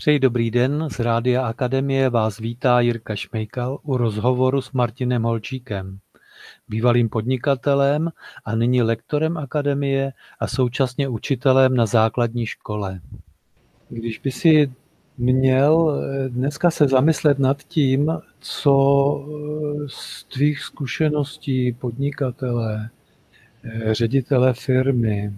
Přeji dobrý den, z Rádia Akademie vás vítá Jirka Šmejkal u rozhovoru s Martinem Holčíkem, bývalým podnikatelem a nyní lektorem Akademie a současně učitelem na základní škole. Když by si měl dneska se zamyslet nad tím, co z tvých zkušeností podnikatele, ředitele firmy,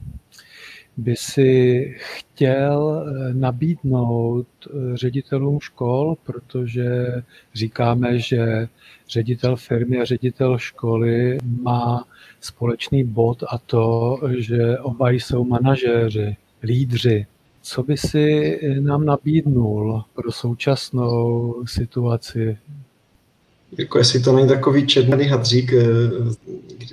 by si chtěl eh, nabídnout eh, ředitelům škol, protože říkáme, že ředitel firmy a ředitel školy má společný bod a to, že oba jsou manažéři, lídři. Co by si nám nabídnul pro současnou situaci? Jako jestli to není takový černý hadřík, eh,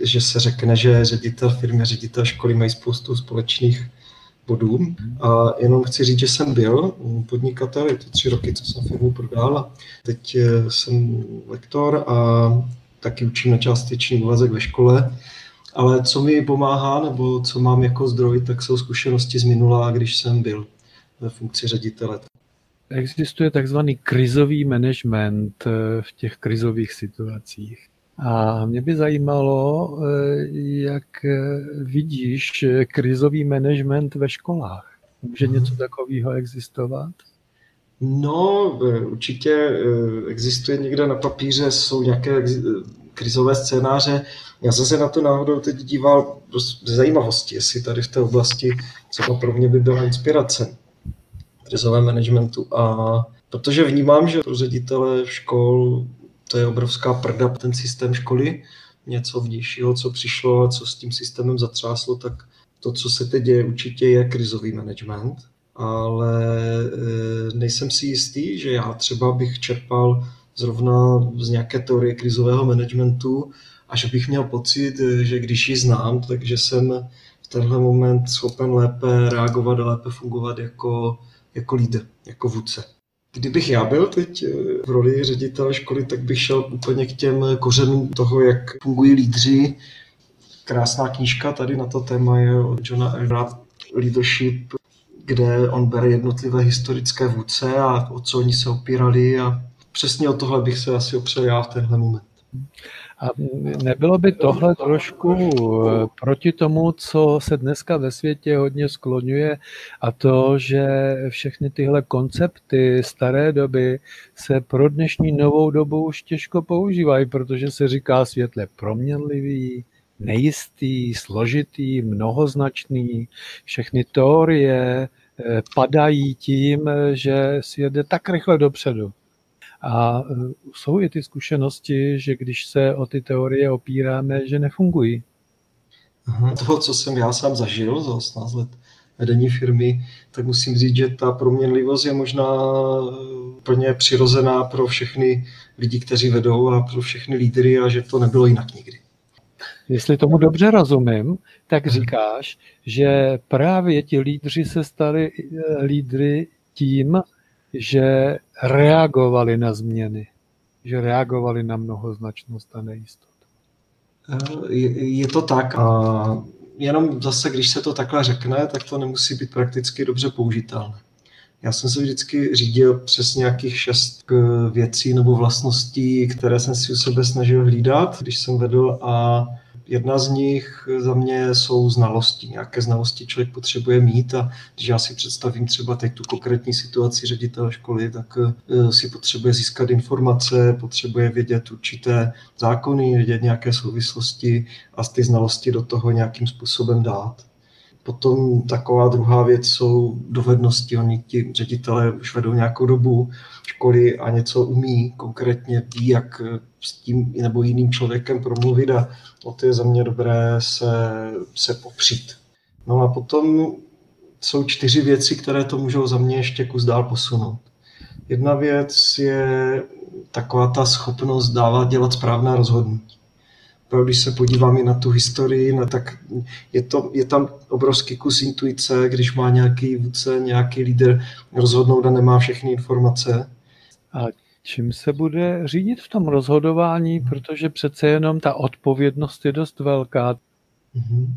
že se řekne, že ředitel firmy ředitel školy mají spoustu společných bodů. A jenom chci říct, že jsem byl podnikatel, je to tři roky, co jsem firmu prodal a teď eh, jsem lektor a taky učím na částečný úvazek ve škole. Ale co mi pomáhá, nebo co mám jako zdroj, tak jsou zkušenosti z minula, když jsem byl ve funkci ředitele. Existuje takzvaný krizový management eh, v těch krizových situacích. A mě by zajímalo, eh, jak eh, vidíš krizový management ve školách. Může mhm. něco takového existovat? No, určitě existuje někde na papíře, jsou nějaké krizové scénáře. Já jsem se na to náhodou teď díval ze zajímavosti, jestli tady v té oblasti třeba pro mě by byla inspirace krizovém managementu. A protože vnímám, že pro ředitele škol to je obrovská prda, ten systém školy, něco vnějšího, co přišlo a co s tím systémem zatřáslo, tak to, co se teď děje, určitě je krizový management, ale e, nejsem si jistý, že já třeba bych čerpal zrovna z nějaké teorie krizového managementu a že bych měl pocit, že když ji znám, takže jsem v tenhle moment schopen lépe reagovat a lépe fungovat jako jako lídr, jako vůdce. Kdybych já byl teď eh, v roli ředitele školy, tak bych šel úplně k těm kořenům toho, jak fungují lídři. Krásná knížka tady na to téma je od Johna Elra Leadership, kde on bere jednotlivé historické vůdce a o co oni se opírali a přesně o tohle bych se asi opřel já v tenhle moment. A nebylo by tohle trošku eh, proti tomu, co se dneska ve světě hodně skloňuje a to, že všechny tyhle koncepty staré doby se pro dnešní novou dobu už těžko používají, protože se říká světle proměnlivý, nejistý, složitý, mnohoznačný. Všechny teorie eh, padají tím, že svět jde tak rychle dopředu. A e, jsou i ty zkušenosti, že když se o ty teorie opíráme, že nefungují. Toho, co jsem já sám zažil za 18 let vedení firmy, tak musím říct, že ta proměnlivost je možná plně přirozená pro všechny lidi, kteří vedou a pro všechny lídry a že to nebylo jinak nikdy. Jestli tomu dobře rozumím, tak říkáš, že právě ti lídři se stali e, lídry tím, že reagovali na změny, že reagovali na mnohoznačnost a nejistotu. Je, je to tak a jenom zase, když se to takhle řekne, tak to nemusí být prakticky dobře použitelné. Já jsem se vždycky řídil přes nějakých šest eh, věcí nebo vlastností, které jsem si u sebe snažil hlídat, když jsem vedl a Jedna z nich za mě jsou znalosti. Nějaké znalosti člověk potřebuje mít a když já si představím třeba teď tu konkrétní situaci ředitele školy, tak eh, si potřebuje získat informace, potřebuje vědět určité zákony, vědět nějaké souvislosti a ty znalosti do toho nějakým způsobem dát. Potom taková druhá věc jsou dovednosti. Oni ti ředitelé už vedou nějakou dobu školy a něco umí, konkrétně ví, jak s tím nebo jiným člověkem promluvit a o to je za mě dobré se, se popřít. No a potom jsou čtyři věci, které to můžou za mě ještě kus dál posunout. Jedna věc je taková ta schopnost dávat dělat správná rozhodnutí když se podívám i na tu historii, no, tak je, to, je tam obrovský kus intuice, když má nějaký vůdce, nějaký líder rozhodnout a nemá všechny informace. A čím se bude řídit v tom rozhodování, protože přece jenom ta odpovědnost je dost velká. Mhm.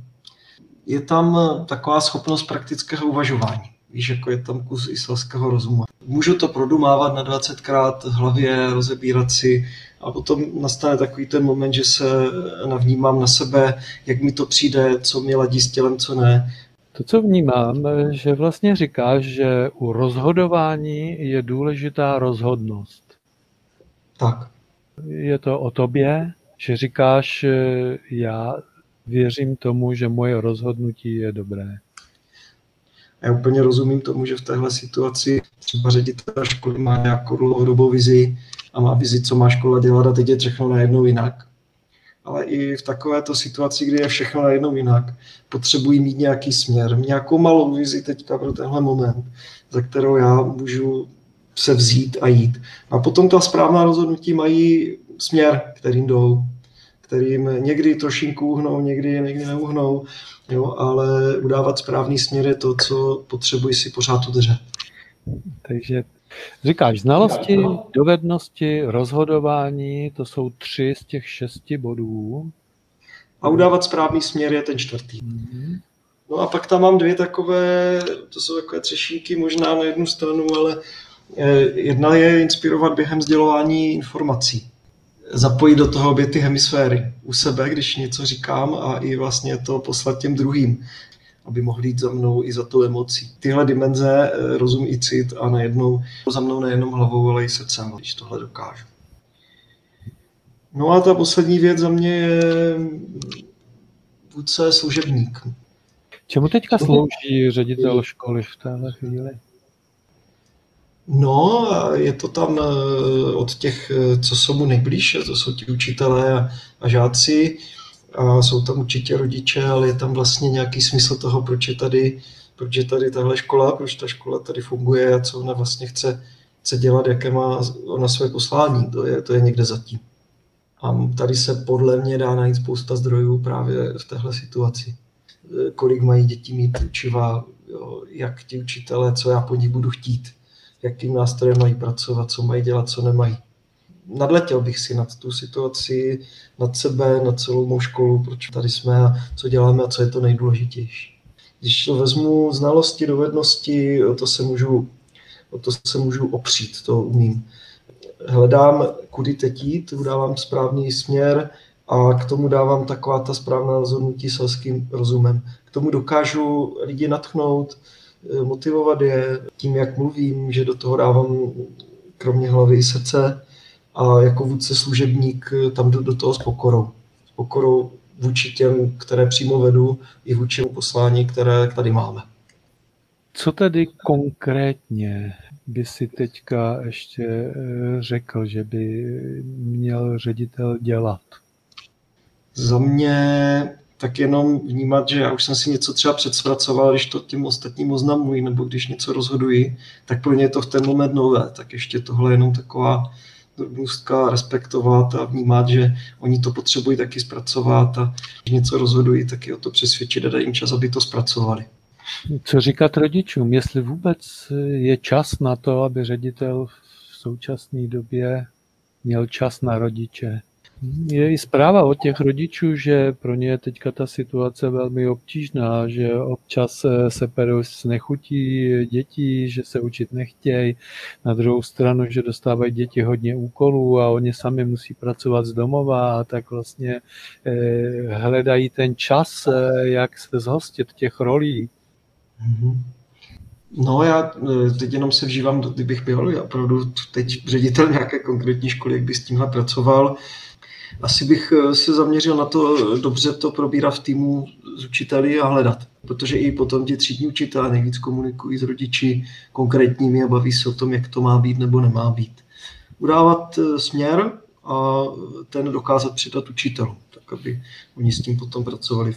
Je tam taková schopnost praktického uvažování. Víš, jako je tam kus i selského rozumu. Můžu to produmávat na 20krát v hlavě, rozebírat si a potom nastane takový ten moment, že se navnímám na sebe, jak mi to přijde, co mě ladí s tělem, co ne. To, co vnímám, že vlastně říkáš, že u rozhodování je důležitá rozhodnost. Tak. Je to o tobě, že říkáš, já věřím tomu, že moje rozhodnutí je dobré. Já úplně rozumím tomu, že v téhle situaci třeba ředitel školy má nějakou dlouhodobou vizi a má vizi, co má škola dělat a teď je všechno najednou jinak. Ale i v takovéto situaci, kdy je všechno najednou jinak, potřebují mít nějaký směr, nějakou malou vizi teďka pro tenhle moment, za kterou já můžu se vzít a jít. A potom ta správná rozhodnutí mají směr, kterým jdou, kterým někdy trošinku uhnou, někdy, někdy neuhnou, jo, ale udávat správný směr je to, co potřebuji si pořád udržet. Takže říkáš znalosti, dovednosti, rozhodování, to jsou tři z těch šesti bodů. A udávat správný směr je ten čtvrtý. Mm-hmm. No a pak tam mám dvě takové, to jsou takové třešínky možná na jednu stranu, ale eh, jedna je inspirovat během sdělování informací zapojit do toho obě ty hemisféry u sebe, když něco říkám a i vlastně to poslat těm druhým, aby mohli jít za mnou i za tou emocí. Tyhle dimenze, eh, rozum i cit a najednou za mnou nejenom hlavou, ale i srdcem, když tohle dokážu. No a ta poslední věc za mě je vůdce služebník. Čemu teďka slouží ředitel školy v téhle chvíli? No, je to tam eh, od těch, eh, co jsou mu nejblíže, to jsou ti učitelé a, a žáci, a jsou tam určitě rodiče, ale je tam vlastně nějaký smysl toho, proč je tady, proč je tady tahle škola, proč ta škola tady funguje a co ona vlastně chce, chce dělat, jaké má ona své poslání, to je, to je někde zatím. A tady se podle mě dá najít spousta zdrojů právě v téhle situaci. Eh, kolik mají děti mít učiva, jo, jak ti učitelé, co já po nich budu chtít jakým nástrojem mají pracovat, co mají dělat, co nemají. Nadletěl bych si nad tu situaci, nad sebe, nad celou mou školu, proč tady jsme a co děláme a co je to nejdůležitější. Když to vezmu znalosti, dovednosti, o to se můžu, o to se můžu opřít, to umím. Hledám, kudy teď jít, udávám správný směr a k tomu dávám taková ta správná rozhodnutí selským rozumem. K tomu dokážu lidi natchnout, motivovat je tím, jak mluvím, že do toho dávám kromě hlavy i srdce a jako vůdce služebník eh, tam do, do toho s pokorou. S pokorou vůči těm, které přímo vedu, i vůči poslání, které tady máme. Co tedy konkrétně by si teďka ještě eh, řekl, že by měl ředitel dělat? Za mě tak jenom vnímat, že já už jsem si něco třeba předspracoval, když to těm ostatním oznamuji, nebo když něco rozhoduji, tak pro ně je to v ten moment nové. Tak ještě tohle je jenom taková drobnostka respektovat a vnímat, že oni to potřebují taky zpracovat a když něco rozhodují, tak je o to přesvědčit a dát jim čas, aby to zpracovali. Co říkat rodičům, jestli vůbec je čas na to, aby ředitel v současné době měl čas na rodiče? Je i zpráva od těch rodičů, že pro ně je teďka ta situace velmi obtížná, že občas se perou s nechutí dětí, že se učit nechtějí. Na druhou stranu, že dostávají děti hodně úkolů a oni sami musí pracovat z domova a tak vlastně eh, hledají ten čas, eh, jak se zhostit těch rolí. Mm-hmm. No já eh, teď jenom se vžívám, kdybych byl opravdu teď ředitel nějaké konkrétní školy, jak by s tímhle pracoval, asi bych eh, se zaměřil na to dobře to probírat v týmu s učiteli a hledat. Protože i potom ti třídní učitelé nejvíc komunikují s rodiči konkrétními a baví se o tom, jak to má být nebo nemá být. Udávat eh, směr a ten dokázat přidat učitelům, tak aby oni s tím potom pracovali.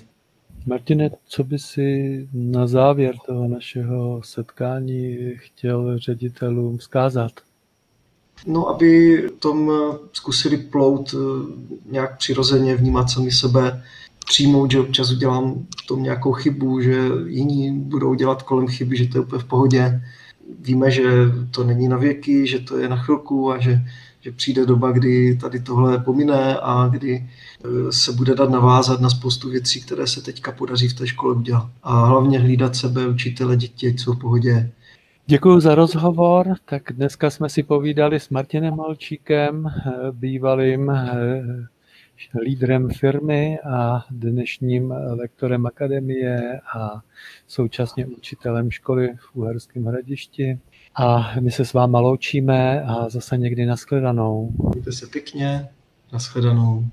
Martine, co by si na závěr toho našeho setkání chtěl ředitelům vzkázat? No, aby tom eh, zkusili plout eh, nějak přirozeně, vnímat sami sebe, přijmout, že občas udělám tom nějakou chybu, že jiní budou dělat kolem chyby, že to je úplně v pohodě. víme, že to není na věky, že to je na chvilku a že, že přijde doba, kdy tady tohle pomine a kdy eh, se bude dát navázat na spoustu věcí, které se teďka podaří v té škole udělat. A hlavně hlídat sebe, učitele, děti, jsou v pohodě. Děkuji za rozhovor. Tak dneska jsme si povídali s Martinem Malčíkem, eh, bývalým lídrem firmy a dnešním lektorem akademie a současně učitelem školy v Uherském hradišti. A my se s váma loučíme a zase někdy nashledanou. Mějte se pěkně, nashledanou.